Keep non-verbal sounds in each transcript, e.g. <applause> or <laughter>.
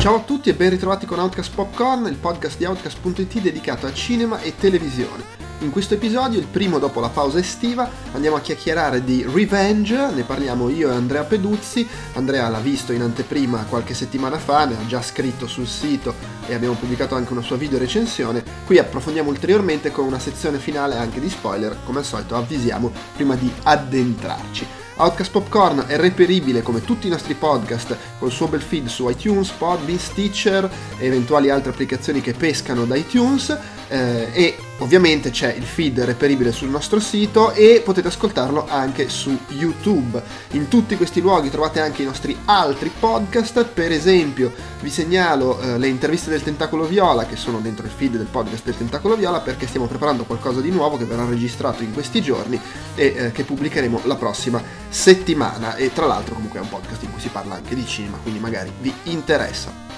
Ciao a tutti e ben ritrovati con Outcast Popcorn, il podcast di Outcast.it dedicato a cinema e televisione. In questo episodio, il primo dopo la pausa estiva, andiamo a chiacchierare di Revenge, ne parliamo io e Andrea Peduzzi. Andrea l'ha visto in anteprima qualche settimana fa, ne ha già scritto sul sito e abbiamo pubblicato anche una sua video recensione. Qui approfondiamo ulteriormente con una sezione finale anche di spoiler, come al solito avvisiamo prima di addentrarci. Outcast Popcorn è reperibile come tutti i nostri podcast col suo bel feed su iTunes, Podbean, Stitcher e eventuali altre applicazioni che pescano da iTunes eh, e ovviamente c'è il feed reperibile sul nostro sito e potete ascoltarlo anche su YouTube. In tutti questi luoghi trovate anche i nostri altri podcast, per esempio vi segnalo eh, le interviste del Tentacolo Viola che sono dentro il feed del podcast del Tentacolo Viola perché stiamo preparando qualcosa di nuovo che verrà registrato in questi giorni e eh, che pubblicheremo la prossima settimana e tra l'altro comunque è un podcast in cui si parla anche di cinema, quindi magari vi interessa.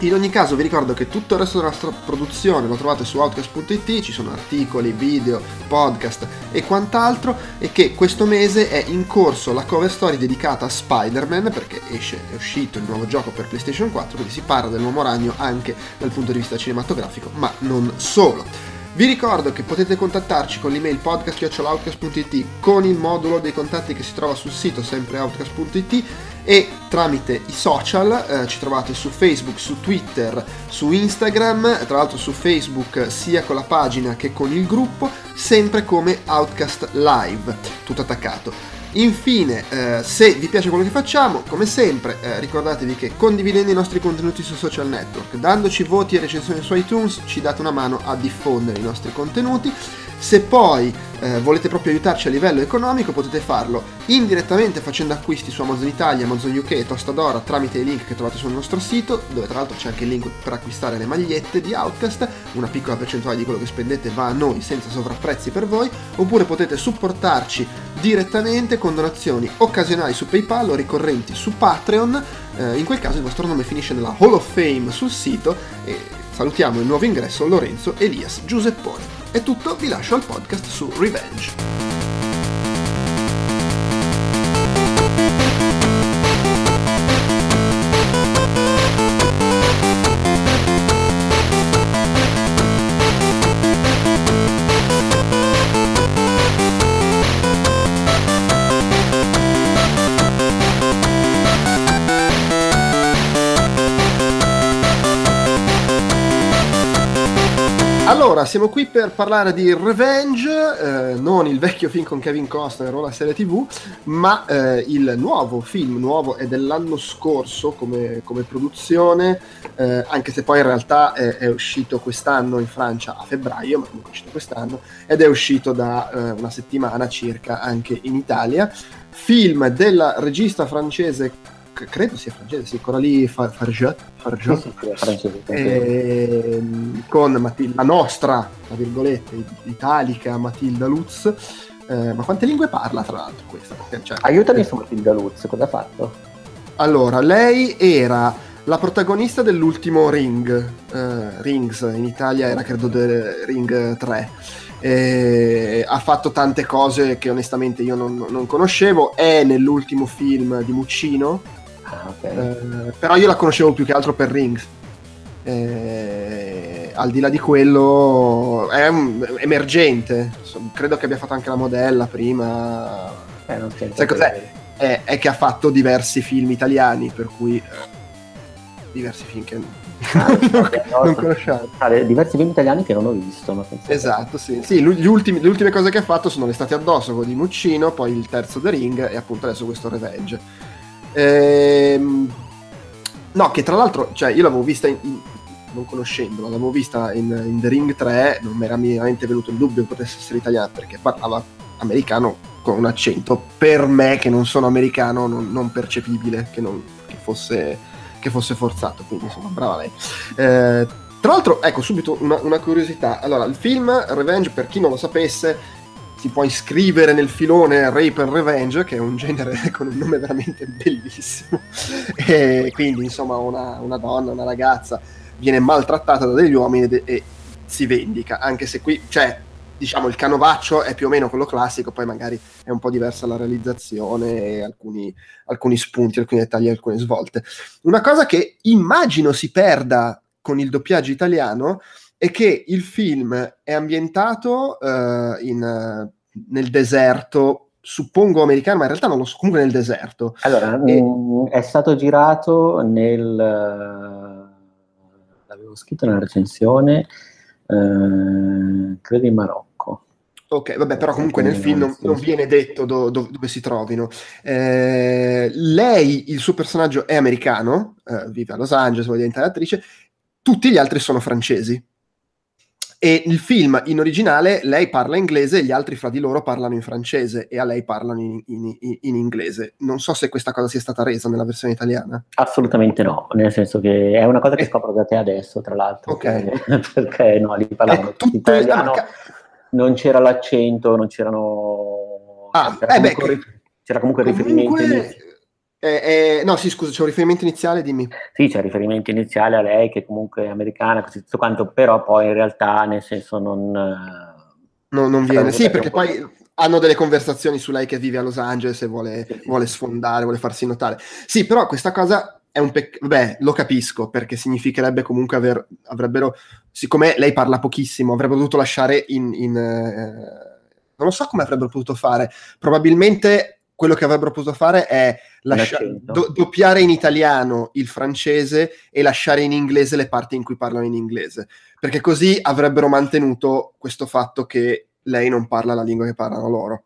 In ogni caso vi ricordo che tutto il resto della nostra produzione lo trovate su outcast.it, ci sono articoli, video, podcast e quant'altro e che questo mese è in corso la cover story dedicata a Spider-Man perché esce, è uscito il nuovo gioco per PlayStation 4, quindi si parla dell'uomo ragno anche dal punto di vista cinematografico, ma non solo. Vi ricordo che potete contattarci con l'email podcast.outcast.it con il modulo dei contatti che si trova sul sito sempre outcast.it e tramite i social eh, ci trovate su Facebook, su Twitter, su Instagram, tra l'altro su Facebook sia con la pagina che con il gruppo, sempre come Outcast Live, tutto attaccato. Infine, eh, se vi piace quello che facciamo, come sempre, eh, ricordatevi che condividendo i nostri contenuti su social network, dandoci voti e recensioni su iTunes, ci date una mano a diffondere i nostri contenuti. Se poi eh, volete proprio aiutarci a livello economico potete farlo indirettamente facendo acquisti su Amazon Italia, Amazon UK e Tostadora tramite i link che trovate sul nostro sito, dove tra l'altro c'è anche il link per acquistare le magliette di Outcast, una piccola percentuale di quello che spendete va a noi senza sovrapprezzi per voi, oppure potete supportarci direttamente con donazioni occasionali su PayPal o ricorrenti su Patreon, eh, in quel caso il vostro nome finisce nella Hall of Fame sul sito e salutiamo il nuovo ingresso Lorenzo Elias Giuseppone. È tutto, vi lascio al podcast su Revenge. Allora, siamo qui per parlare di Revenge, eh, non il vecchio film con Kevin Costner o la serie TV, ma eh, il nuovo film, nuovo è dell'anno scorso come, come produzione, eh, anche se poi in realtà è, è, uscito quest'anno in Francia a febbraio, ma comunque è uscito quest'anno, ed è uscito da eh, una settimana circa anche in Italia. Film della regista francese credo sia francese, sì, Coralie Farjot, Farjot sì, sì, francese, eh, con Matilda, la nostra, tra virgolette, italica Matilda Lutz. Eh, ma quante lingue parla tra l'altro questa? Cioè, Aiutami su Matilda Lutz, cosa ha fatto? Allora, lei era la protagonista dell'ultimo Ring, uh, Rings, in Italia era credo Ring 3 eh, ha fatto tante cose che onestamente io non, non, conoscevo. È nell'ultimo film di Muccino, ah, okay. eh, però io la conoscevo più che altro per Rings. Eh, al di là di quello, è un, emergente. Credo che abbia fatto anche la modella prima. Eh, Sai cos'è? È, è, che ha fatto diversi film italiani, per cui eh, diversi film che Ah, <laughs> non conosciamo. Ah, diversi film italiani che non ho visto. Ma esatto, sì. sì ultimi, le ultime cose che ha fatto sono l'estate addosso con di Muccino, poi il terzo The Ring e appunto adesso questo Revenge. Ehm... No, che tra l'altro, cioè, io l'avevo vista in, in, non conoscendola, l'avevo vista in, in, The Ring 3, non mi era minimamente venuto il dubbio che potesse essere italiana perché parlava americano con un accento per me che non sono americano non, non percepibile, che, non, che fosse che fosse forzato, quindi insomma, brava lei. Eh, tra l'altro, ecco subito una, una, curiosità. Allora, il film Revenge, per chi non lo sapesse, si può iscrivere nel filone Rape and Revenge, che è un genere <laughs> con un nome veramente bellissimo. e quindi, insomma, una, una donna, una ragazza viene maltrattata da degli uomini e, e si vendica, anche se qui, cioè, diciamo il canovaccio è più o meno quello classico, poi magari è un po' diversa la realizzazione e alcuni, alcuni spunti, alcuni dettagli, alcune svolte. Una cosa che immagino si perda con il doppiaggio italiano è che il film è ambientato uh, in, uh, nel deserto, suppongo americano, ma in realtà non lo so, comunque nel deserto. Allora, e... mm, è stato girato nel... l'avevo scritto nella recensione, uh, credo in Marocco. Ok, vabbè, però comunque nel film non, non viene detto do, do, dove si trovino. Eh, lei, il suo personaggio è americano, eh, vive a Los Angeles, vuole diventare attrice, tutti gli altri sono francesi. E il film in originale lei parla inglese e gli altri fra di loro parlano in francese e a lei parlano in, in, in, inglese. Non so se questa cosa sia stata resa nella versione italiana. Assolutamente no, nel senso che è una cosa che eh. scopro da te adesso, tra l'altro. Ok. Perché, <laughs> no, li parlavano tutti italiano, ah, non c'era l'accento, non c'erano... Ah, c'era, eh comunque, beh, c'era comunque il riferimento... Eh, eh, no, sì, scusa, c'è un riferimento iniziale, dimmi. Sì, c'è un riferimento iniziale a lei che comunque è americana, così tutto quanto, però poi in realtà nel senso non... No, non viene, sì, perché poi hanno delle conversazioni su lei che vive a Los Angeles e vuole, sì, sì. vuole sfondare, vuole farsi notare. Sì, però questa cosa è un peccato, beh, lo capisco, perché significherebbe comunque aver, avrebbero, siccome lei parla pochissimo, avrebbero dovuto lasciare in... in eh, non lo so come avrebbero potuto fare, probabilmente quello che avrebbero potuto fare è lascia- do- doppiare in italiano il francese e lasciare in inglese le parti in cui parlano in inglese, perché così avrebbero mantenuto questo fatto che lei non parla la lingua che parlano loro.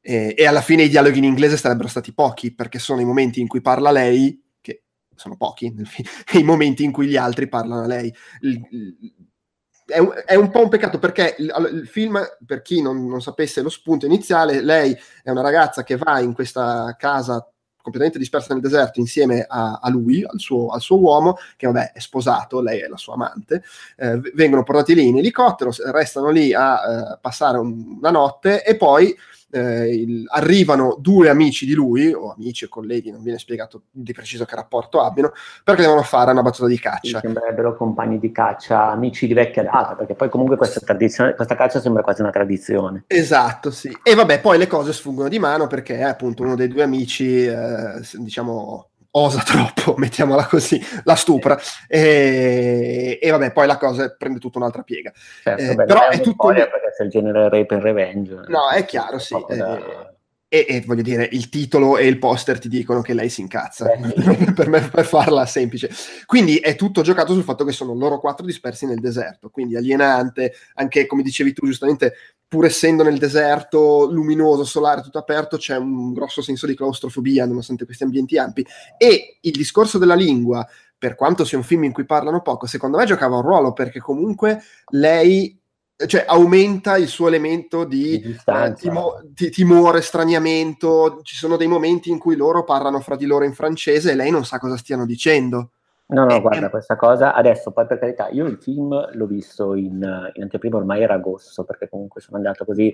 E, e alla fine i dialoghi in inglese sarebbero stati pochi, perché sono i momenti in cui parla lei, che sono pochi, e <laughs> i momenti in cui gli altri parlano a lei. Il, il, è un, è un, po' un peccato perché il, il film, per chi non, non, sapesse lo spunto iniziale, lei è una ragazza che va in questa casa completamente dispersa nel deserto insieme a, a lui, al suo, al suo, uomo, che vabbè è sposato, lei è la sua amante, eh, vengono portati lì in elicottero, restano lì a eh, passare un, una notte e poi eh, il, arrivano due amici di lui, o amici o colleghi, non viene spiegato di preciso che rapporto abbiano, perché devono fare una battuta di caccia. Mi sembrerebbero compagni di caccia, amici di vecchia data, perché poi comunque questa, questa caccia sembra quasi una tradizione. Esatto, sì. E vabbè, poi le cose sfuggono di mano perché appunto uno dei due amici, eh, diciamo, osa <laughs> troppo, mettiamola così, la stupra e, e, vabbè poi la cosa prende tutta un'altra piega. Certo, eh, beh, però è, è tutto... perché se il genere rape and revenge. No, è chiaro, sì. Eh, e, e, voglio dire, il titolo e il poster ti dicono che lei si incazza, <laughs> per, me, per farla semplice. Quindi è tutto giocato sul fatto che sono loro quattro dispersi nel deserto, quindi alienante, anche come dicevi tu giustamente, pur essendo nel deserto luminoso, solare, tutto aperto, c'è un grosso senso di claustrofobia nonostante questi ambienti ampi. E il discorso della lingua, per quanto sia un film in cui parlano poco, secondo me giocava un ruolo perché comunque lei cioè aumenta il suo elemento di, di eh, timo, di timore, straniamento. Ci sono dei momenti in cui loro parlano fra di loro in francese e lei non sa cosa stiano dicendo. No, no, guarda, questa cosa adesso, poi per carità, io il film l'ho visto in, in, anteprima, ormai era agosto, perché comunque sono andato così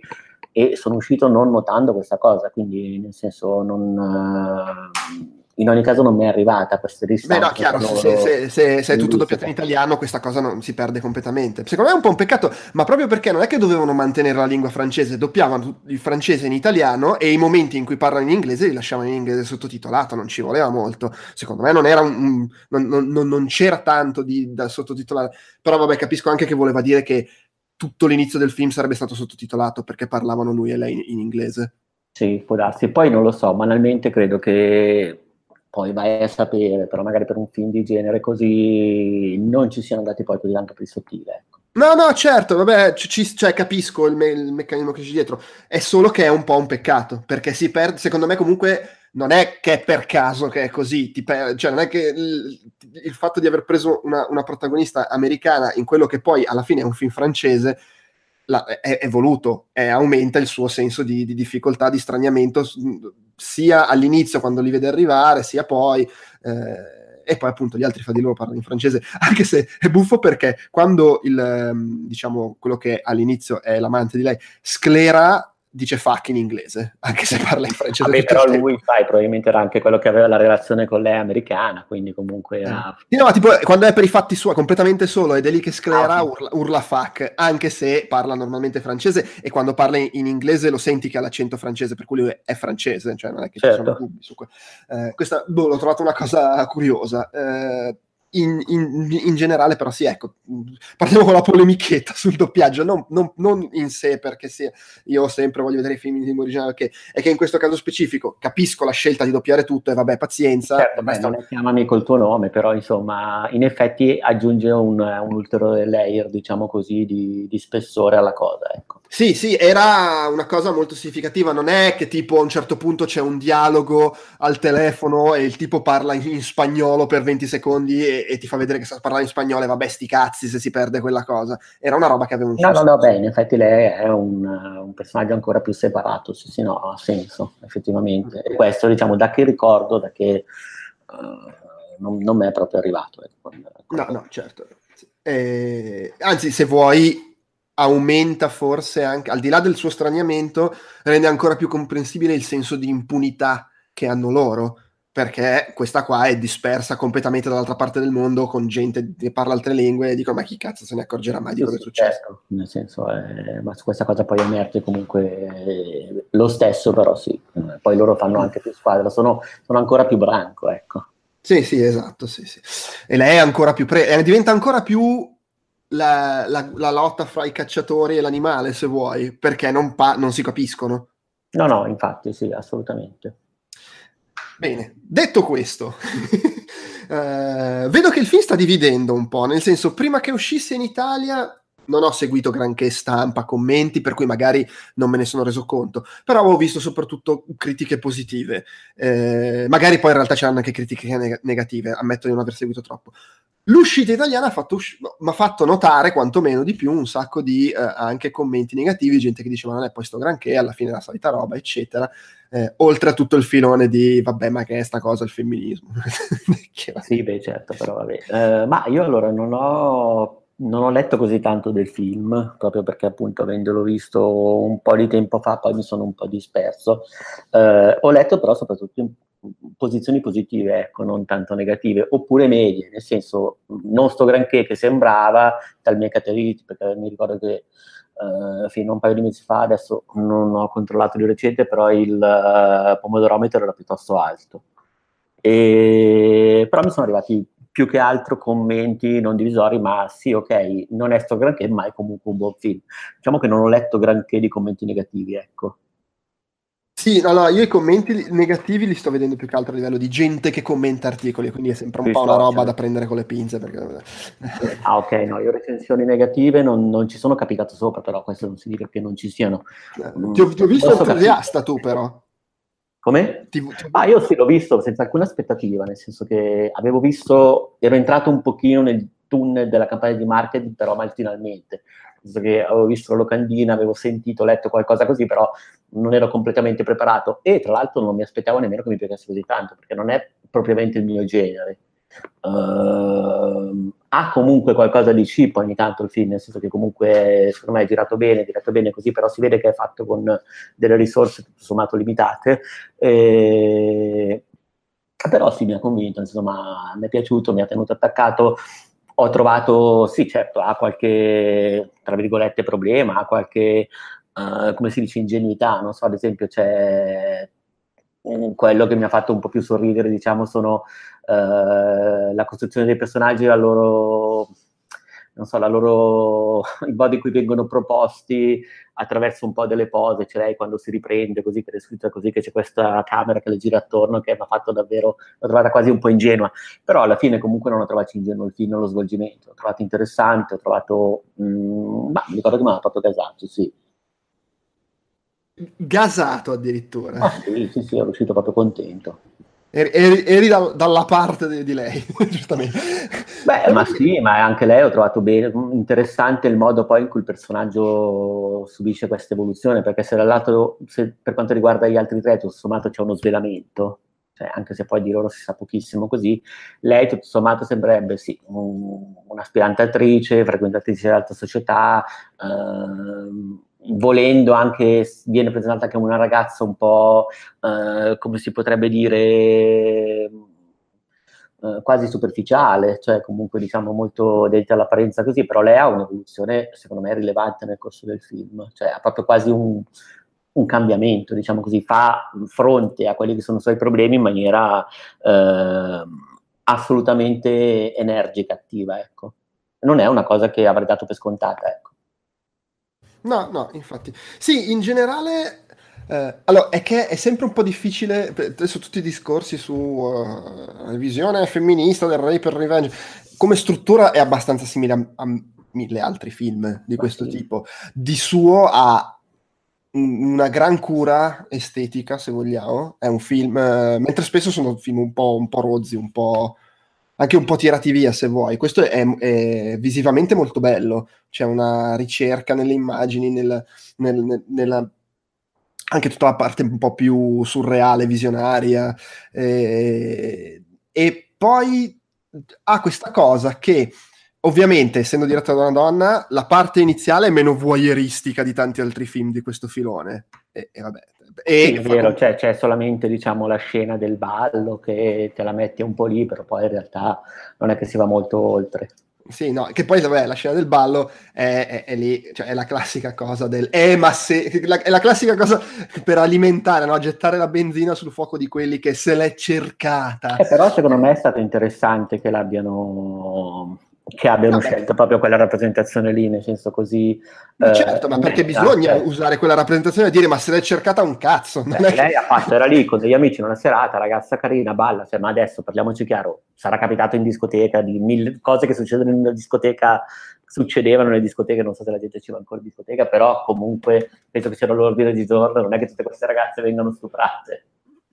e sono uscito non notando questa cosa, quindi nel senso non... Uh, in ogni caso non mi è arrivata questa distanza. Beh no, chiaro, se, se, se, se, è tutto doppiato in italiano questa cosa non si perde completamente. Secondo me è un po' un peccato, ma proprio perché non è che dovevano mantenere la lingua francese, doppiavano il francese in italiano e i momenti in cui parlano in inglese li lasciavano in inglese sottotitolato, non ci voleva molto. Secondo me non, era un, un, non, non, non c'era tanto di, da sottotitolare, però vabbè capisco anche che voleva dire che tutto l'inizio del film sarebbe stato sottotitolato perché parlavano lui e lei in, in inglese. Sì, può darsi. Poi non lo so, banalmente credo che poi vai a sapere, però magari per un film di genere così non ci siano andati poi così tanto il sottile. Ecco. No, no, certo, vabbè, ci, cioè, capisco il, me- il, meccanismo che c'è dietro, è solo che è un po' un peccato, perché si perde, secondo me comunque non è che è per caso che è così, per- cioè non è che il, il fatto di aver preso una, una, protagonista americana in quello che poi alla fine è un film francese la, è, è, voluto, è, aumenta il suo senso di, di difficoltà, di straniamento sia all'inizio quando li vede arrivare, sia poi... Eh, e poi appunto gli altri fra di loro parlano in francese, <laughs> anche se è buffo perché quando il, ehm, diciamo, quello che all'inizio è l'amante di lei sclera, dice fuck in inglese, anche se parla in francese. Vabbè, però lui, sai, probabilmente era anche quello che aveva la relazione con lei americana, quindi comunque era... Sì, no, ma tipo, quando è per i fatti suoi, completamente solo, ed è lì che sclera, ah, urla, urla, fuck, anche se parla normalmente francese, e quando parla in, in, inglese lo senti che ha l'accento francese, per cui lui è francese, cioè non è che certo. ci sono dubbi su questo. Eh, questa, boh, l'ho trovato una cosa curiosa. Eh, in, in, in, generale, però, sì, ecco, partiamo con la polemichetta sul doppiaggio, non, non, non in sé, perché sì, io sempre voglio vedere i film in lingua originale, perché è che in questo caso specifico capisco la scelta di doppiare tutto e vabbè, pazienza. Certo, sta... non è chiamami col tuo nome, però insomma, in effetti aggiunge un, un ulteriore layer, diciamo così, di, di spessore alla cosa, ecco. Sì, sì, era una cosa molto significativa. Non è che tipo a un certo punto c'è un dialogo al telefono e il tipo parla in, in spagnolo per 20 secondi e, e, ti fa vedere che sa parlare in spagnolo e vabbè, sti cazzi se si perde quella cosa. Era una roba che aveva un No, no, no, beh, in effetti lei è un, un, personaggio ancora più separato. Sì, sì, no, ha senso, effettivamente. E questo, diciamo, da che ricordo, da che uh, non, non mi è proprio arrivato. Ecco, no, no, certo. Eh, anzi, se vuoi aumenta forse anche, al di là del suo straniamento, rende ancora più comprensibile il senso di impunità che hanno loro, perché questa qua è dispersa completamente dall'altra parte del mondo con gente che parla altre lingue e dicono ma chi cazzo se ne accorgerà mai di cosa è successo? Certo, nel senso, eh, ma questa cosa poi emerge comunque eh, lo stesso, però sì, poi loro fanno anche più squadra, sono, sono ancora più branco, ecco. Sì, sì, esatto, sì, sì. E lei è ancora più pre- eh, diventa ancora più la, la, la, lotta fra i cacciatori e l'animale, se vuoi, perché non, pa- non si capiscono. No, no, infatti, sì, assolutamente. Bene, detto questo, <laughs> eh, vedo che il film sta dividendo un po', nel senso, prima che uscisse in Italia non ho seguito granché stampa, commenti, per cui magari non me ne sono reso conto, però ho visto soprattutto critiche positive. Eh, magari poi in realtà c'erano anche critiche neg- negative, ammetto di non aver seguito troppo. L'uscita italiana mi ha fatto notare quantomeno di più un sacco di eh, anche commenti negativi, gente che diceva non è poi sto granché, alla fine è la solita roba, eccetera. Eh, oltre a tutto il filone di vabbè, ma che è sta cosa il femminismo? <laughs> sì, beh, certo, però vabbè. Eh, ma io allora non ho, non ho letto così tanto del film, proprio perché appunto avendolo visto un po' di tempo fa, poi mi sono un po' disperso. Eh, ho letto però soprattutto in posizioni positive, ecco, non tanto negative, oppure medie, nel senso non sto granché che sembrava dal miei cataliti, perché mi ricordo che uh, fino a un paio di mesi fa, adesso non ho controllato di recente, però il uh, pomodorometro era piuttosto alto. E, però mi sono arrivati più che altro commenti non divisori, ma sì, ok, non è sto granché, ma è comunque un buon film. Diciamo che non ho letto granché di commenti negativi, ecco. Sì, allora io i commenti negativi li sto vedendo più che altro a livello di gente che commenta articoli, quindi è sempre un po' una roba da prendere con le pinze. Perché... Ah, ok, no, io recensioni negative non, non, ci sono capitato sopra, però questo non significa che non ci siano. Eh, ti, ho, ti ho visto entusiasta tu, però. Come? Ti, ti... Ah, io sì, l'ho visto senza alcuna aspettativa, nel senso che avevo visto, ero entrato un pochino nel tunnel della campagna di marketing, però mal finalmente che avevo visto la locandina, avevo sentito, letto qualcosa così, però non ero completamente preparato e tra l'altro non mi aspettavo nemmeno che mi piacesse così tanto, perché non è propriamente il mio genere. Uh, ha comunque qualcosa di cheap ogni tanto il film, nel senso che comunque secondo me è girato bene, è girato bene così, però si vede che è fatto con delle risorse tutto sommato limitate. E... Però sì, mi ha convinto, insomma, mi è piaciuto, mi ha tenuto attaccato ho trovato, sì, certo, ha qualche, tra virgolette, problema, ha qualche, uh, come si dice, ingenuità, non so, ad esempio c'è quello che mi ha fatto un po' più sorridere, diciamo, sono uh, la costruzione dei personaggi, la loro non so, la loro, <laughs> i modi in cui vengono proposti attraverso un po' delle pose, c'è lei quando si riprende, così che è descritta così, che c'è questa camera che le gira attorno, che mi ha fatto davvero, l'ho trovata quasi un po' ingenua, però alla fine comunque non ho trovato ingenuo il film, lo svolgimento, l'ho trovato interessante, ho trovato, mm, ma mi ricordo che mi ha proprio gasato, sì. Gasato addirittura. Ah, sì, sì, sì, ero uscito proprio contento. Eri, eri da, dalla parte di, di lei, <laughs> giustamente. Beh, ma sì, ma anche lei ho trovato bene, interessante il modo poi in cui il personaggio subisce questa evoluzione, perché se dall'altro, se, per quanto riguarda gli altri tre, tutto sommato c'è uno svelamento, cioè, anche se poi di loro si sa pochissimo così, lei tutto sommato sembrerebbe sì, un, un'aspirante attrice, frequentatrice dell'alta società, ehm, volendo anche viene presentata come una ragazza un po' eh, come si potrebbe dire eh, quasi superficiale, cioè comunque diciamo molto dentro all'apparenza così, però lei ha un'evoluzione secondo me rilevante nel corso del film, cioè ha proprio quasi un, un cambiamento, diciamo così, fa fronte a quelli che sono i suoi problemi in maniera eh, assolutamente energica, attiva, ecco. Non è una cosa che avrei dato per scontata, ecco. No, no, infatti. Sì, in generale... Eh, allora, è che è sempre un po' difficile, adesso tutti i discorsi su uh, visione femminista del rape and revenge, come struttura è abbastanza simile a, a mille altri film di questo sì. tipo. Di suo ha una gran cura estetica, se vogliamo. È un film, eh, mentre spesso sono film un po', un po', rozzi, un po' anche un po' tirati via, se vuoi. Questo è, è visivamente molto bello. C'è una ricerca nelle immagini, nel, nel, nella, anche tutta la parte un po' più surreale, visionaria. Eh, e poi ha questa cosa che Ovviamente, essendo diretta da una donna, la parte iniziale è meno voyeuristica di tanti altri film di questo filone. E, e vabbè. E sì, è vero, c'è, c'è, solamente diciamo, la scena del ballo che te la metti un po' lì, però poi in realtà non è che si va molto oltre. Sì, no, che poi vabbè, la scena del ballo è, è, è lì, cioè è la classica cosa del eh, ma se la, è la classica cosa per alimentare, no? gettare la benzina sul fuoco di quelli che se l'è cercata. Eh, però secondo me è stato interessante che l'abbiano che abbiano Vabbè. scelto proprio quella rappresentazione lì, nel senso così... Ma eh, certo, ma perché bisogna cioè. usare quella rappresentazione e dire ma se l'hai cercata un cazzo. Beh. Lei ha fatto, era lì con degli <laughs> amici in una serata, ragazza carina, balla, cioè, ma adesso parliamoci chiaro, sarà capitato in discoteca, di mille cose che succedono in una discoteca, succedevano nelle discoteche, non so se la gente ci va ancora in discoteca, però comunque penso che sia l'ordine di giorno, non è che tutte queste ragazze vengano stuprate.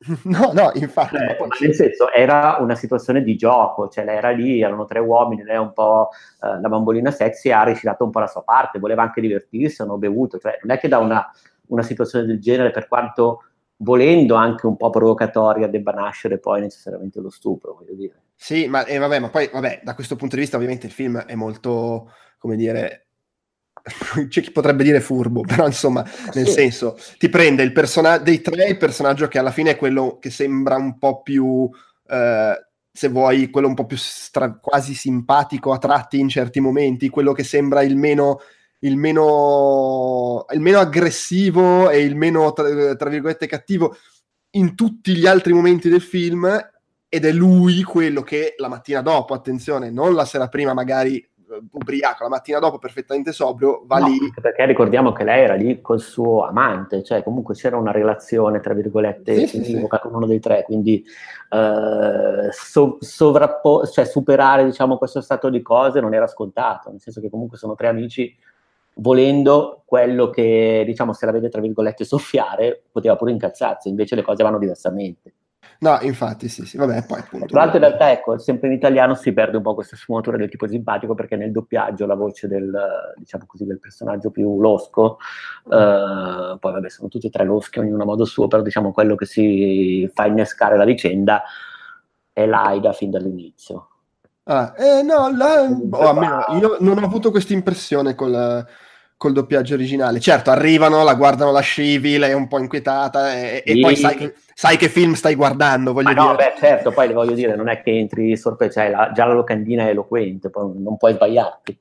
<laughs> No, no, infatti. Eh, ma nel senso, era una situazione di gioco, cioè lei era lì, erano tre uomini, lei è un po' eh, la bambolina sexy, ha ricitato un po' la sua parte, voleva anche divertirsi, hanno bevuto, cioè non è che da una, una situazione del genere, per quanto volendo anche un po' provocatoria, debba nascere poi necessariamente lo stupro, voglio dire. Sì, ma, eh, vabbè, ma poi, vabbè, da questo punto di vista ovviamente il film è molto, come dire, <laughs> c'è chi potrebbe dire furbo, però insomma, nel sì. senso, ti prende il personaggio dei tre, il personaggio che alla fine è quello che sembra un po' più, eh, se vuoi, quello un po' più stra- quasi simpatico a tratti in certi momenti, quello che sembra il meno, il meno, il meno aggressivo e il meno, tra, tra virgolette, cattivo in tutti gli altri momenti del film ed è lui quello che la mattina dopo, attenzione, non la sera prima magari ubriaco la mattina dopo perfettamente sobrio va no, lì. perché ricordiamo che lei era lì col suo amante cioè comunque c'era una relazione tra virgolette sì, sì, con uno dei tre quindi eh, so, sovrappo- cioè superare diciamo questo stato di cose non era scontato nel senso che comunque sono tre amici volendo quello che diciamo se la vede tra virgolette soffiare poteva pure incazzarsi invece le cose vanno diversamente No, infatti, sì, sì, vabbè, poi appunto. Tra l'altro, in realtà, ecco, sempre in italiano si perde un po' questa sfumatura del tipo simpatico perché nel doppiaggio la voce del, diciamo così, del personaggio più losco, eh, poi vabbè, sono tutti e tre loschi, ognuno a modo suo, però diciamo quello che si fa innescare la vicenda è l'Aida fin dall'inizio. Ah, eh, no, la, oh, almeno, io non ho avuto questa impressione col col doppiaggio originale. Certo, arrivano, la guardano la scivi, lei è un po' inquietata e, e poi sai che, sai che, film stai guardando, voglio Ma dire. No, beh, certo, poi le voglio dire, non è che entri sorpreso, cioè la, già la locandina è eloquente, poi non puoi sbagliarti.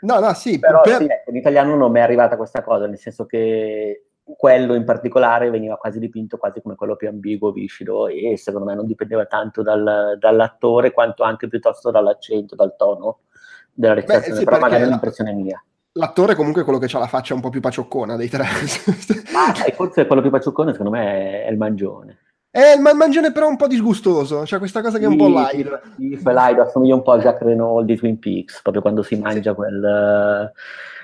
No, no, sì. Però per... sì, ecco, in italiano non mi è arrivata questa cosa, nel senso che quello in particolare veniva quasi dipinto quasi come quello più ambiguo, viscido e secondo me non dipendeva tanto dal, dall'attore quanto anche piuttosto dall'accento, dal tono della recitazione, Beh, sì, però magari è un'impressione mia l'attore comunque è quello che ha la faccia un po' più pacioccona dei tre. <laughs> ah, forse quello più pacioccone secondo me è il mangione. Eh, il mangione però è un po' disgustoso, c'è questa cosa che è un po' live. Sì, sì, live, assomiglia un po' a Jacques Renault di Twin Peaks, proprio quando si mangia sì. quel...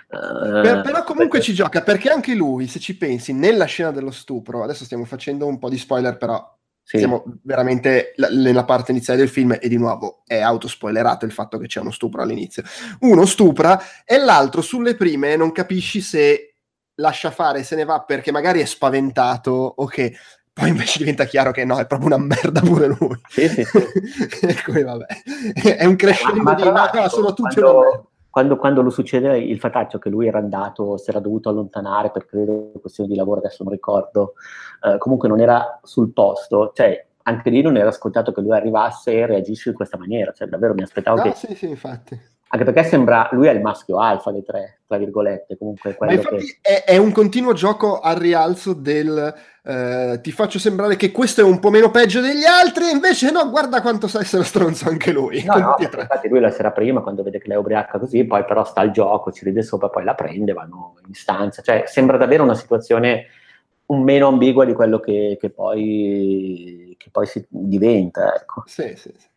Uh, per, però comunque perché... ci gioca perché anche lui, se ci pensi, nella scena dello stupro, adesso stiamo facendo un po' di spoiler, però sì. Siamo veramente nella parte iniziale del film e di nuovo è autospoilerato il fatto che c'è uno stupro all'inizio. Uno stupra e l'altro sulle prime non capisci se lascia fare, se ne va perché magari è spaventato o che poi invece diventa chiaro che no, è proprio una merda pure lui. Sì, sì, sì. <laughs> e vabbè, è un crescendo di no, no, sono tutti quando, quando, quando, lo succede il fataccio che lui era andato, si era dovuto allontanare per credo questione di lavoro, adesso non ricordo, eh, comunque non era sul posto, cioè anche lì non era scontato che lui arrivasse e reagisce in questa maniera, cioè davvero mi aspettavo no, che... Sì, sì, infatti. Anche perché sembra, lui è il maschio alfa dei tre, tra virgolette, comunque Ma infatti che... è, è, un continuo gioco al rialzo del eh, ti faccio sembrare che questo è un po' meno peggio degli altri, invece no, guarda quanto sa essere stronzo anche lui. No, no, infatti lui la sera prima, quando vede che lei è ubriaca così, poi però sta al gioco, ci ride sopra, poi la prende, vanno in stanza, cioè sembra davvero una situazione un meno ambigua di quello che, che, poi, che poi si diventa, ecco. Sì, sì, sì.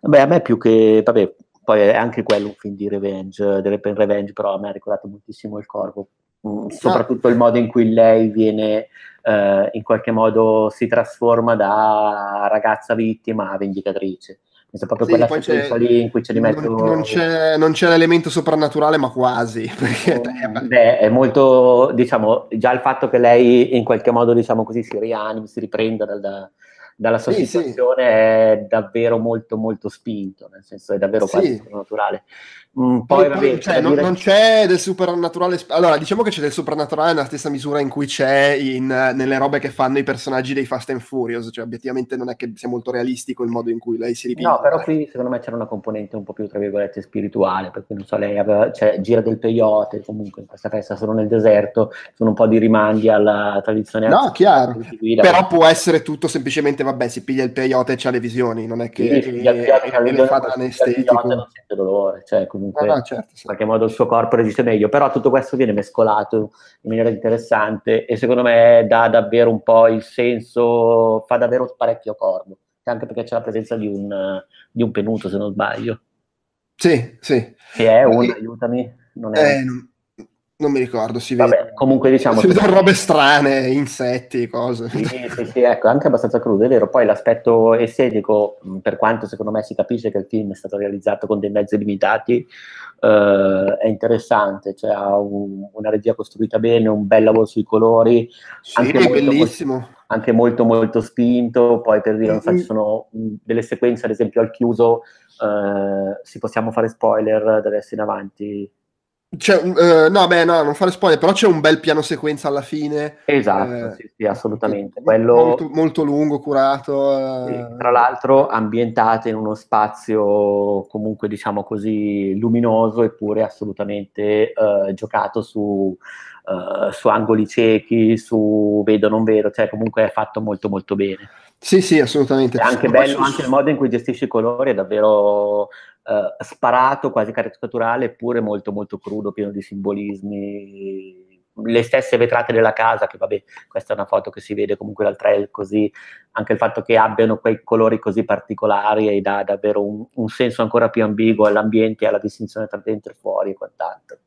Vabbè, a me più che, vabbè, poi è anche quello un film di revenge, di revenge, però a me ha ricordato moltissimo il corpo, mm, soprattutto il modo in cui lei viene, eh, in qualche modo si trasforma da ragazza vittima a vendicatrice. È proprio sì, quella sequenza lì in cui ce li metto... Non, non, c'è, non c'è l'elemento soprannaturale, ma quasi. <laughs> Perché... Beh, è molto, diciamo, già il fatto che lei in qualche modo, diciamo così, si rianimi, si riprenda dal, dalla sua sì, situazione sì. è davvero molto molto spinto, nel senso è davvero quasi sì. naturale. Mm, poi, poi, vabbè, cioè, non, dire... non, c'è del supernaturale. Allora, diciamo che c'è del supernaturale nella stessa misura in cui c'è in, nelle robe che fanno i personaggi dei Fast and Furious. Cioè, obiettivamente non è che sia molto realistico il modo in cui lei si ripete. No, però qui secondo me c'era una componente un po' più, tra virgolette, spirituale. Per cui non so, lei aveva, cioè, gira del peyote comunque in questa festa solo nel deserto. Sono un po' di rimandi alla tradizione. No, chiaro. Guida, però può essere tutto semplicemente, vabbè, si piglia il peyote e c'ha le visioni. Non è che sì, è, è fa da anestetico. Non sente dolore, cioè comunque ah, certo, sì. in qualche modo il suo corpo reagisce meglio, però tutto questo viene mescolato in maniera interessante e secondo me dà davvero un po' il senso, fa davvero parecchio corpo, anche perché c'è la presenza di un, di un penuto se non sbaglio. Sì, sì. Che è un, e... aiutami, non è... Eh, non non mi ricordo, si vede. Comunque diciamo... Si vedono robe strane, insetti, cose. Sì, sì, sì, ecco, anche abbastanza crudo, è vero. Poi l'aspetto estetico, per quanto secondo me si capisce che il film è stato realizzato con dei mezzi limitati, eh, è interessante, cioè ha un, una regia costruita bene, un bel lavoro sui colori. Sì, anche è bellissimo. Molto, anche molto, molto spinto. Poi per dire, mm-hmm. ci sono delle sequenze, ad esempio al chiuso, eh, si possiamo fare spoiler da adesso in avanti Uh, no, beh, no, non fare spoiler, però c'è un bel piano sequenza alla fine. Esatto, eh, sì, sì, assolutamente. Quello... Molto, molto lungo, curato. Eh... Sì, tra l'altro ambientate in uno spazio comunque, diciamo così, luminoso, eppure assolutamente uh, giocato su, uh, su angoli ciechi, su vedo, non vedo, cioè comunque è fatto molto molto bene. Sì, sì, assolutamente. È anche bello, anche il modo in cui gestisci i colori è davvero uh, sparato, quasi caricaturale, eppure molto molto crudo, pieno di simbolismi. Le stesse vetrate della casa, che vabbè, questa è una foto che si vede comunque dal trail così, anche il fatto che abbiano quei colori così particolari e dà davvero un, un senso ancora più ambiguo all'ambiente e alla distinzione tra dentro e fuori e quant'altro.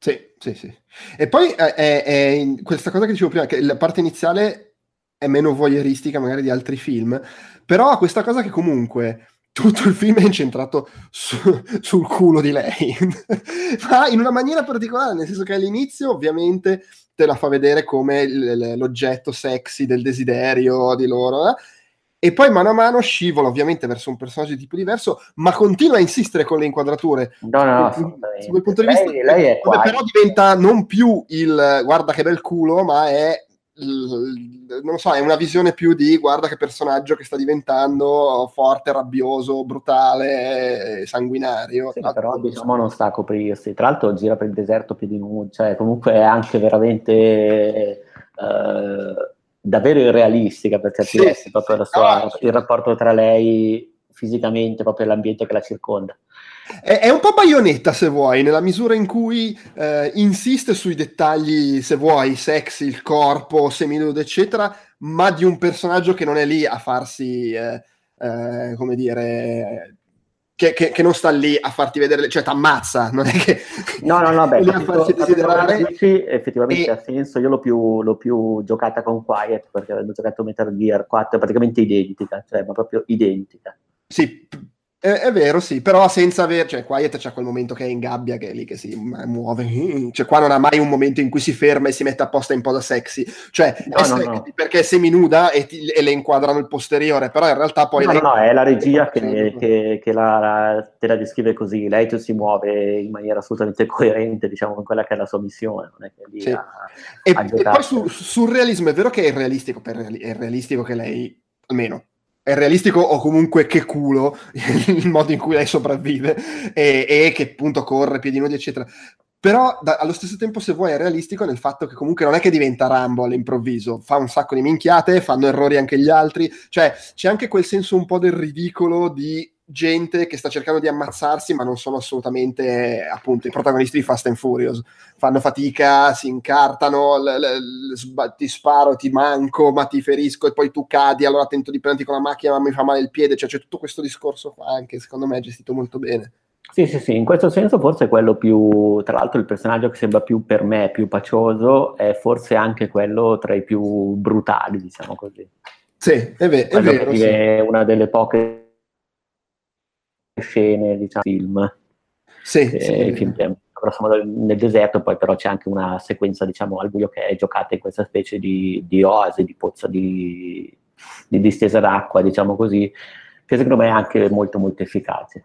Sì, sì, sì. E poi eh, è, è questa cosa che dicevo prima, che la parte iniziale è meno voyeuristica magari di altri film, però ha questa cosa che comunque tutto il film è incentrato su, sul culo di lei, <laughs> ma in una maniera particolare, nel senso che all'inizio ovviamente te la fa vedere come l- l'oggetto sexy del desiderio di loro, eh? E poi mano a mano scivola ovviamente verso un personaggio di tipo diverso, ma continua a insistere con le inquadrature. No, no, su quel punto di vista, lei, lei è però diventa non più il guarda che bel culo, ma è non lo so, è una visione più di guarda che personaggio che sta diventando forte, rabbioso, brutale, sanguinario. Sì, però diciamo non sta a coprirsi. Tra l'altro gira per il deserto più di nudo, cioè comunque è anche veramente eh, davvero irrealistica per certi versi, sì, proprio sì, sua, no, il rapporto tra lei fisicamente, proprio l'ambiente che la circonda. È, è, un po' baionetta, se vuoi, nella misura in cui eh, insiste sui dettagli, se vuoi, sexy, il corpo, seminudo, eccetera, ma di un personaggio che non è lì a farsi, eh, eh, come dire, che, che, che, non sta lì a farti vedere, cioè ti ammazza, non è che... No, no, no, beh, <laughs> a farsi desiderare. Sì, effettivamente e... ha senso, io l'ho più, l'ho più, giocata con Quiet, perché avendo giocato Metal Gear 4 è praticamente identica, cioè ma proprio identica. Sì, È, è, vero, sì, però senza aver, cioè Quiet c'è quel momento che è in gabbia, che è lì che si muove, <laughs> cioè qua non ha mai un momento in cui si ferma e si mette apposta in posa sexy, cioè no, no, no. perché è seminuda e, ti, e, le inquadrano il posteriore, però in realtà poi... No, lei... no, no, è la regia che, che, che la, la, te la descrive così, lei si muove in maniera assolutamente <laughs> coerente, diciamo, con quella che è la sua missione, non è che lì sì. a, e, a e, poi su, sul realismo, è vero che è realistico, è realistico che lei, almeno è realistico o comunque che culo il modo in cui lei sopravvive e, e che appunto corre piedi nudi eccetera. Però da, allo stesso tempo se vuoi è realistico nel fatto che comunque non è che diventa Rambo all'improvviso. Fa un sacco di minchiate fanno errori anche gli altri. Cioè c'è anche quel senso un po' del ridicolo di gente che sta cercando di ammazzarsi, ma non sono assolutamente appunto i protagonisti di Fast and Furious. Fanno fatica, si incartano, l- l- l- ti sparo, ti manco, ma ti ferisco e poi tu cadi, allora tento di prenderti con la macchina, ma mi fa male il piede. Cioè, c'è tutto questo discorso qua anche, secondo me, è gestito molto bene. Sì, sì, sì, in questo senso forse è quello più, tra l'altro il personaggio che sembra più per me più pacioso è forse anche quello tra i più brutali, diciamo così. Sì, è, ve- è vero. Sì. È una delle poche scene, diciamo, film. Sì, eh, sì. film nel deserto, poi però c'è anche una sequenza, diciamo, al buio che è giocata in questa specie di, di oasi, di pozza di, di distesa d'acqua, diciamo così, che secondo me è anche molto molto efficace.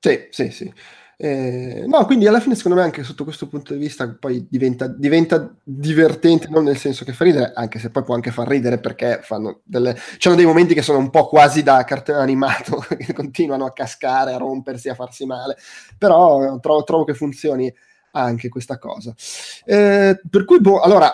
Sì, sì, sì. Eh, no, quindi alla fine secondo me anche sotto questo punto di vista poi diventa, diventa, divertente, non nel senso che fa ridere, anche se poi può anche far ridere perché fanno delle... c'hanno dei momenti che sono un po' quasi da cartone animato, <laughs> che continuano a cascare, a rompersi, a farsi male, però trovo, trovo che funzioni anche questa cosa. Eh, per cui, boh, allora,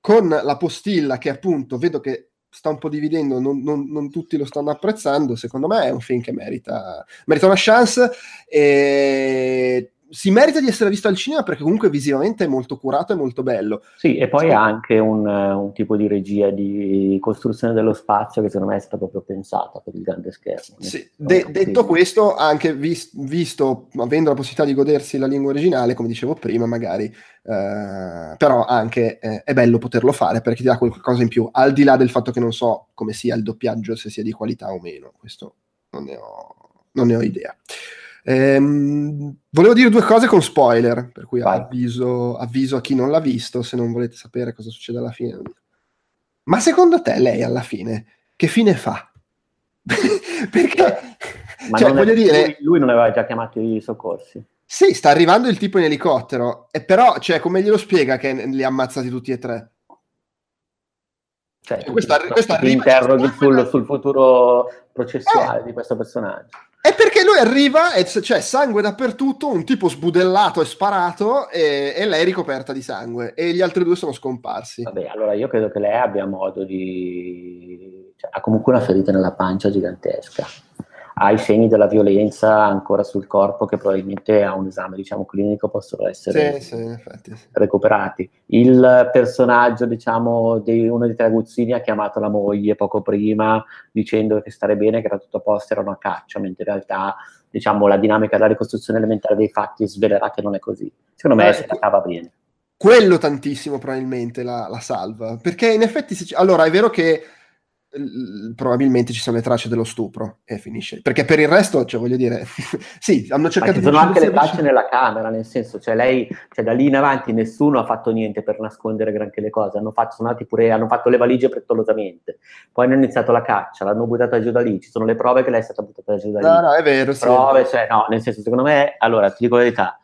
con la postilla che appunto vedo che sta un po' dividendo, non, non, non, tutti lo stanno apprezzando, secondo me è un film che merita, merita una chance e si merita di essere visto al cinema perché comunque visivamente è molto curato e molto bello. Sì, e poi ha anche un, un, tipo di regia di costruzione dello spazio che secondo me è stata proprio pensata per il grande schermo. Sì. De- detto questo, anche vis- visto, avendo la possibilità di godersi la lingua originale, come dicevo prima, magari, eh, però anche eh, è bello poterlo fare perché ti dà qualcosa in più, al di là del fatto che non so come sia il doppiaggio, se sia di qualità o meno, questo non ne ho, non ne ho idea. Ehm, volevo dire due cose con spoiler, per cui avviso, avviso, a chi non l'ha visto se non volete sapere cosa succede alla fine. Ma secondo te lei alla fine che fine fa? <laughs> Perché Ma cioè, voglio dire, lui, non aveva già chiamato i soccorsi. Sì, sta arrivando il tipo in elicottero, e però, cioè, come glielo spiega che li ha ammazzati tutti e tre? Cioè, questa, questa arriva, interroghi sul, sul, futuro processuale eh. di questo personaggio. È perché lui arriva e c'è sangue dappertutto, un tipo sbudellato e sparato e, e, lei ricoperta di sangue e gli altri due sono scomparsi. Vabbè, allora io credo che lei abbia modo di... Cioè, ha comunque una ferita nella pancia gigantesca ha i segni della violenza ancora sul corpo che probabilmente a un esame diciamo, clinico possono essere sì, sì, recuperati. Il personaggio diciamo, di uno dei tre aguzzini ha chiamato la moglie poco prima dicendo che stare bene, che era tutto a posto, era una caccia, mentre in realtà diciamo, la dinamica della ricostruzione elementare dei fatti svelerà che non è così. Secondo me eh, se la cava bene. Quello tantissimo probabilmente la, la salva, perché in effetti, allora è vero che probabilmente ci sono le tracce dello stupro e finisce perché per il resto cioè voglio dire <laughs> sì hanno cercato Ma ci sono anche le tracce nella camera nel senso cioè lei cioè da lì in avanti nessuno ha fatto niente per nascondere granché le cose hanno fatto, sono pure, hanno fatto le valigie frettolosamente. Poi hanno iniziato la caccia l'hanno buttata giù da lì ci sono le prove che lei è stata buttata giù da lì. No no è vero sì, prove cioè no nel senso secondo me allora ti dico la verità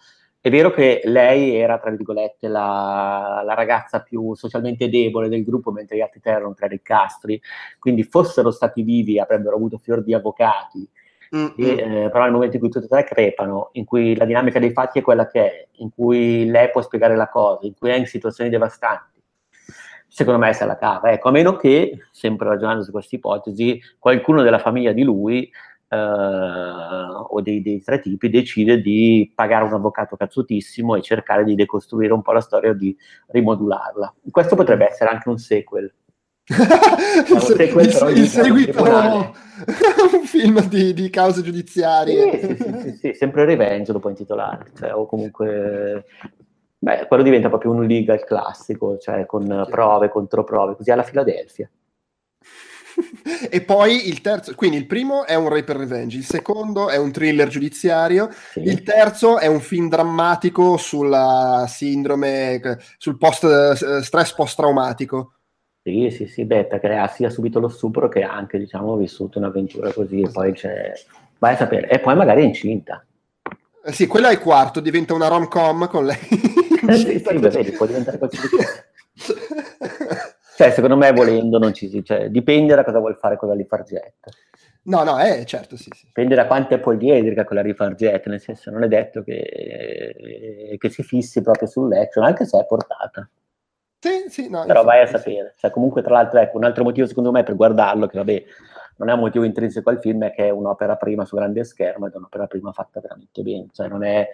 è vero che lei era, tra virgolette, la, la, ragazza più socialmente debole del gruppo, mentre gli altri tre erano tre riccastri, quindi fossero stati vivi avrebbero avuto fior di avvocati, mm-hmm. e, eh, però nel momento in cui tutti e tre crepano, in cui la dinamica dei fatti è quella che è, in cui lei può spiegare la cosa, in cui è in situazioni devastanti, secondo me se la cava. Ecco, a meno che, sempre ragionando su questa ipotesi, qualcuno della famiglia di lui eh, o dei, dei, tre tipi decide di pagare un avvocato cazzutissimo e cercare di decostruire un po' la storia o di rimodularla. Questo potrebbe essere anche un sequel. <laughs> un sequel il, il seguito <laughs> un film di, di cause giudiziarie. Sì, sì, sì, sì, sempre Revenge lo puoi intitolare cioè, o comunque beh, quello diventa proprio un legal classico cioè con prove, controprove così alla Filadelfia <laughs> e poi il terzo, quindi il primo è un Rape Revenge, il secondo è un thriller giudiziario, sì. il terzo è un film drammatico sulla sindrome, sul post, eh, stress post-traumatico. Sì, sì, sì, beh, perché ha sia subito lo stupro che anche, diciamo, vissuto un'avventura così e poi c'è... Vai a sapere. E poi magari è incinta. Eh sì, quella è il quarto, diventa una rom-com con lei. <laughs> sì, sì, beh, vedi, può diventare qualcosa di <laughs> Cioè, secondo me volendo non ci si... Cioè, dipende da cosa vuol fare quella di Fargetta. No, no, eh, certo, sì, sì. Dipende da quanto è poliedrica quella di Fargetta, nel senso non è detto che, che si fissi proprio sull'action, anche se è portata. Sì, sì, no, Però vai a sapere. Cioè, comunque, tra l'altro, ecco, un altro motivo secondo me per guardarlo, che vabbè, non è un motivo intrinseco al film, è che è un'opera prima su grande schermo ed è un'opera prima fatta veramente bene. Cioè, non è,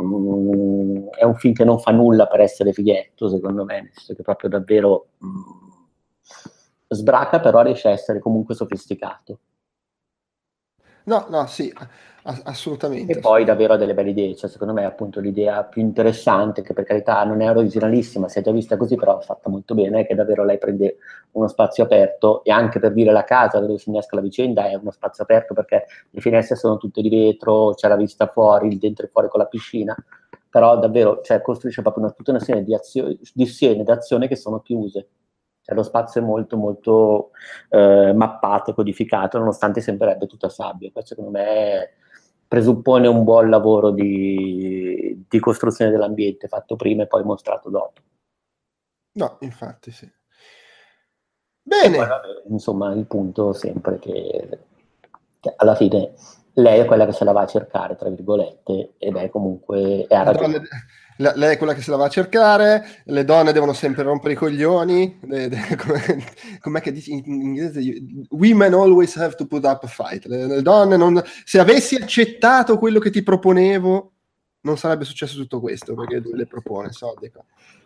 mm, è un film che non fa nulla per essere fighetto, secondo me, nel senso che proprio davvero mm, sbraca, però riesce a essere comunque sofisticato. No, no, sì, assolutamente. E poi davvero ha delle belle idee, cioè secondo me è appunto l'idea più interessante, che per carità non è originalissima, si è già vista così, però fatta molto bene, è che davvero lei prende uno spazio aperto e anche per dire la casa dove si innesca la vicenda è uno spazio aperto perché le finestre sono tutte di vetro, c'è la vista fuori, il dentro e fuori con la piscina, però davvero cioè, costruisce proprio una, tutta una serie di, azio- di scene d'azione che sono chiuse cioè, lo spazio è molto molto eh, mappato, codificato, nonostante sembrerebbe tutta sabbia. Questo secondo me presuppone un buon lavoro di, di costruzione dell'ambiente fatto prima e poi mostrato dopo. No, infatti sì. Bene. Poi, insomma, il punto sempre che, che alla fine lei è quella che se la va a cercare, tra virgolette, ed è comunque... È donne, lei è quella che se la va a cercare, le donne devono sempre rompere i coglioni, le, le, <laughs> com'è che dici in inglese? Women always have to put up a fight. Le, le donne non... Se avessi accettato quello che ti proponevo, non sarebbe successo tutto questo, perché le propone soldi.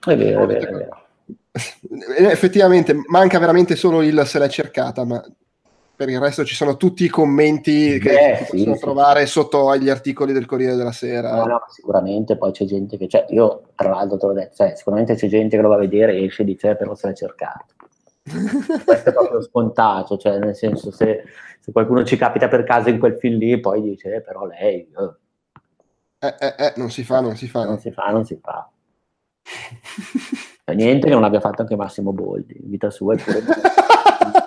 È vero, è vero, è vero. <laughs> Effettivamente manca veramente solo il se l'è cercata, ma per il resto ci sono tutti i commenti che Beh, si possono sì, trovare sì. sotto agli articoli del Corriere della Sera. No, no, sicuramente poi c'è gente che, cioè, io tra l'altro te l'ho detto, cioè, sicuramente c'è gente che lo va a vedere e esce e dice, eh, però se l'ha cercato. <laughs> Questo è proprio scontato, cioè nel senso se, se, qualcuno ci capita per caso in quel film lì, poi dice, eh, però lei... Eh. Eh, eh, non si fa, non si fa. Non si fa, non si fa. niente che non abbia fatto anche Massimo Boldi, in vita sua è pure <laughs>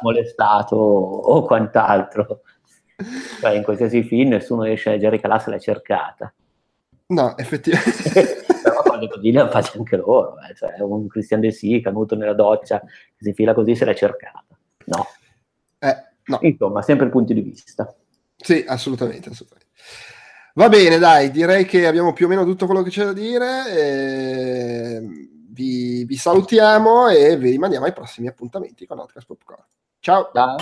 molestato o quant'altro. Cioè, in qualsiasi film nessuno riesce a leggere se l'è cercata. No, effettivamente. <laughs> Però quando così le faccio anche loro. Eh. Cioè, un Christian De Sì canuto nella doccia, che si fila così se l'è cercata. No. Eh, no. Insomma, sempre punti di vista. Sì, assolutamente, assolutamente. Va bene, dai, direi che abbiamo più o meno tutto quello che c'è da dire. E vi, vi salutiamo e vi rimandiamo ai prossimi appuntamenti con Outcast Popcorn. Ciao. Ciao.